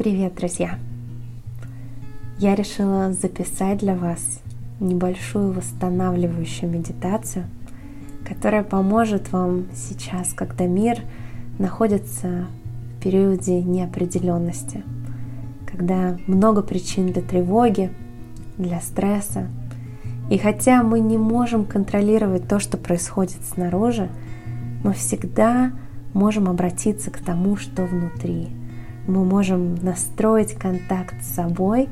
Привет, друзья! Я решила записать для вас небольшую восстанавливающую медитацию, которая поможет вам сейчас, когда мир находится в периоде неопределенности, когда много причин для тревоги, для стресса. И хотя мы не можем контролировать то, что происходит снаружи, мы всегда можем обратиться к тому, что внутри. Мы можем настроить контакт с собой,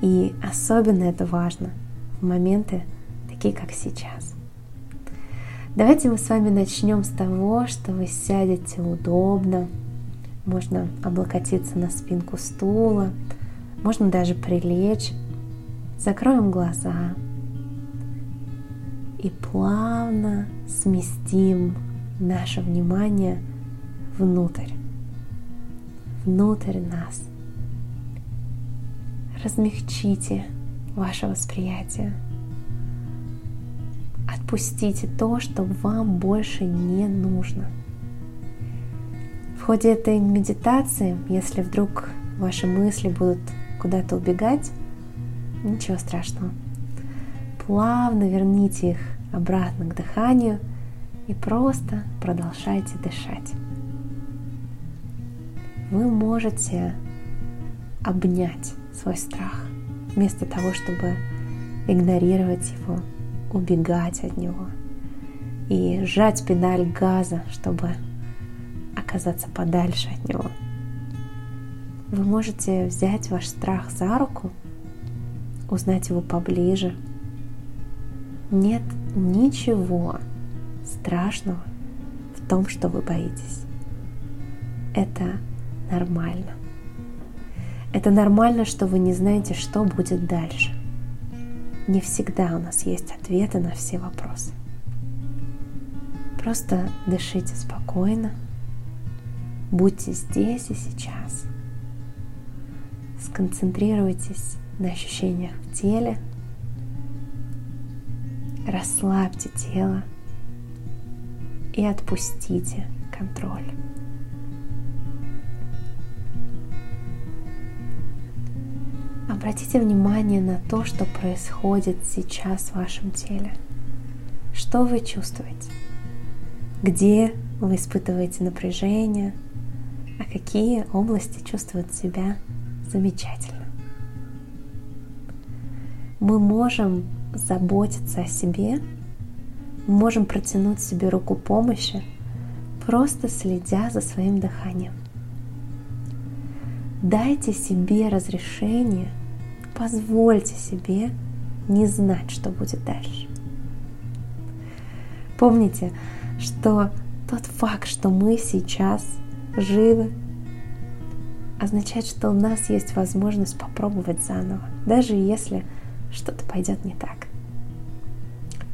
и особенно это важно в моменты такие, как сейчас. Давайте мы с вами начнем с того, что вы сядете удобно, можно облокотиться на спинку стула, можно даже прилечь, закроем глаза и плавно сместим наше внимание внутрь, внутрь нас. Размягчите ваше восприятие. Отпустите то, что вам больше не нужно. В ходе этой медитации, если вдруг ваши мысли будут куда-то убегать, ничего страшного. Плавно верните их обратно к дыханию – и просто продолжайте дышать. Вы можете обнять свой страх вместо того, чтобы игнорировать его, убегать от него и сжать педаль газа, чтобы оказаться подальше от него. Вы можете взять ваш страх за руку, узнать его поближе. Нет ничего, страшного в том, что вы боитесь. Это нормально. Это нормально, что вы не знаете, что будет дальше. Не всегда у нас есть ответы на все вопросы. Просто дышите спокойно, будьте здесь и сейчас. Сконцентрируйтесь на ощущениях в теле, расслабьте тело, и отпустите контроль. Обратите внимание на то, что происходит сейчас в вашем теле. Что вы чувствуете? Где вы испытываете напряжение? А какие области чувствуют себя замечательно? Мы можем заботиться о себе мы можем протянуть себе руку помощи, просто следя за своим дыханием. Дайте себе разрешение, позвольте себе не знать, что будет дальше. Помните, что тот факт, что мы сейчас живы, означает, что у нас есть возможность попробовать заново, даже если что-то пойдет не так.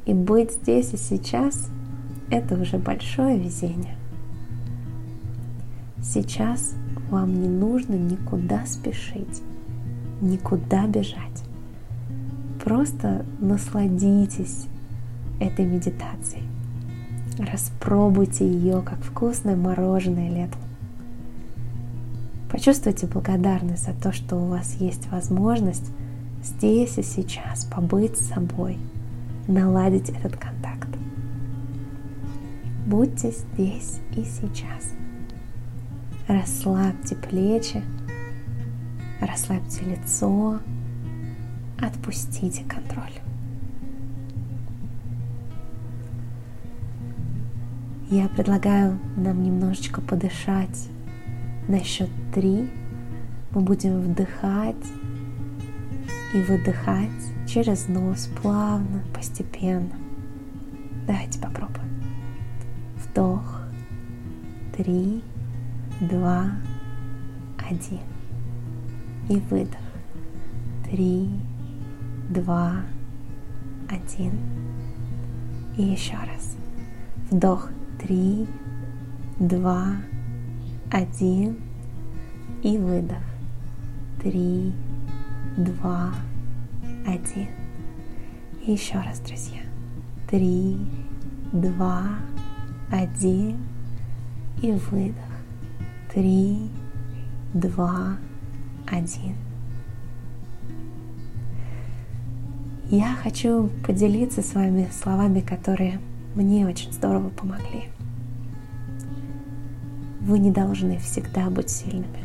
И быть здесь и сейчас — это уже большое везение. Сейчас вам не нужно никуда спешить, никуда бежать. Просто насладитесь этой медитацией. Распробуйте ее, как вкусное мороженое летом. Почувствуйте благодарность за то, что у вас есть возможность здесь и сейчас побыть с собой – наладить этот контакт. Будьте здесь и сейчас. Расслабьте плечи, расслабьте лицо, отпустите контроль. Я предлагаю нам немножечко подышать на счет три. Мы будем вдыхать и выдыхать через нос плавно, постепенно. Давайте попробуем. Вдох. Три, два, один. И выдох. Три, два, один. И еще раз. Вдох. Три, два, один. И выдох. Три, два, один. И еще раз, друзья. Три, два, один. И выдох. Три, два, один. Я хочу поделиться с вами словами, которые мне очень здорово помогли. Вы не должны всегда быть сильными.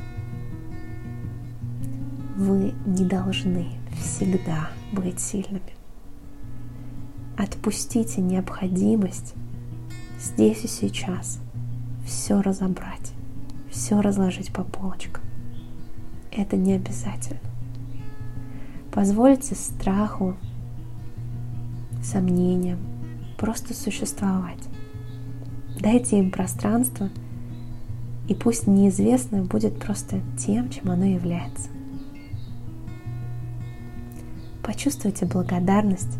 Вы не должны всегда быть сильными. Отпустите необходимость здесь и сейчас все разобрать, все разложить по полочкам. Это не обязательно. Позвольте страху, сомнениям просто существовать. Дайте им пространство, и пусть неизвестное будет просто тем, чем оно является. Почувствуйте благодарность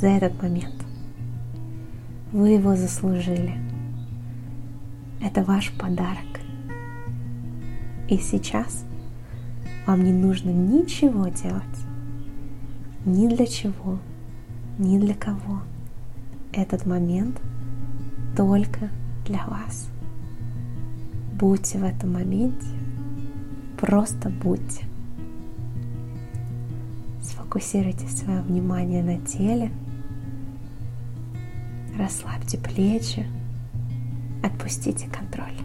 за этот момент. Вы его заслужили. Это ваш подарок. И сейчас вам не нужно ничего делать. Ни для чего, ни для кого. Этот момент только для вас. Будьте в этом моменте, просто будьте. Сфокусируйте свое внимание на теле, расслабьте плечи, отпустите контроль.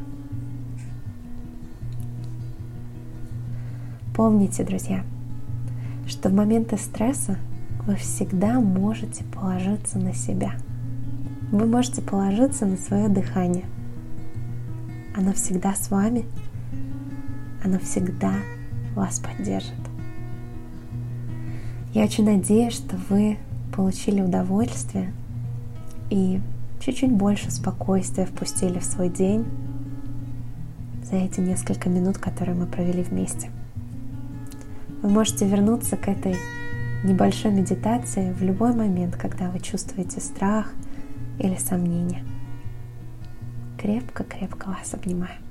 Помните, друзья, что в моменты стресса вы всегда можете положиться на себя. Вы можете положиться на свое дыхание. Оно всегда с вами, оно всегда вас поддержит. Я очень надеюсь, что вы получили удовольствие и чуть-чуть больше спокойствия впустили в свой день за эти несколько минут, которые мы провели вместе. Вы можете вернуться к этой небольшой медитации в любой момент, когда вы чувствуете страх или сомнение. Крепко-крепко вас обнимаю.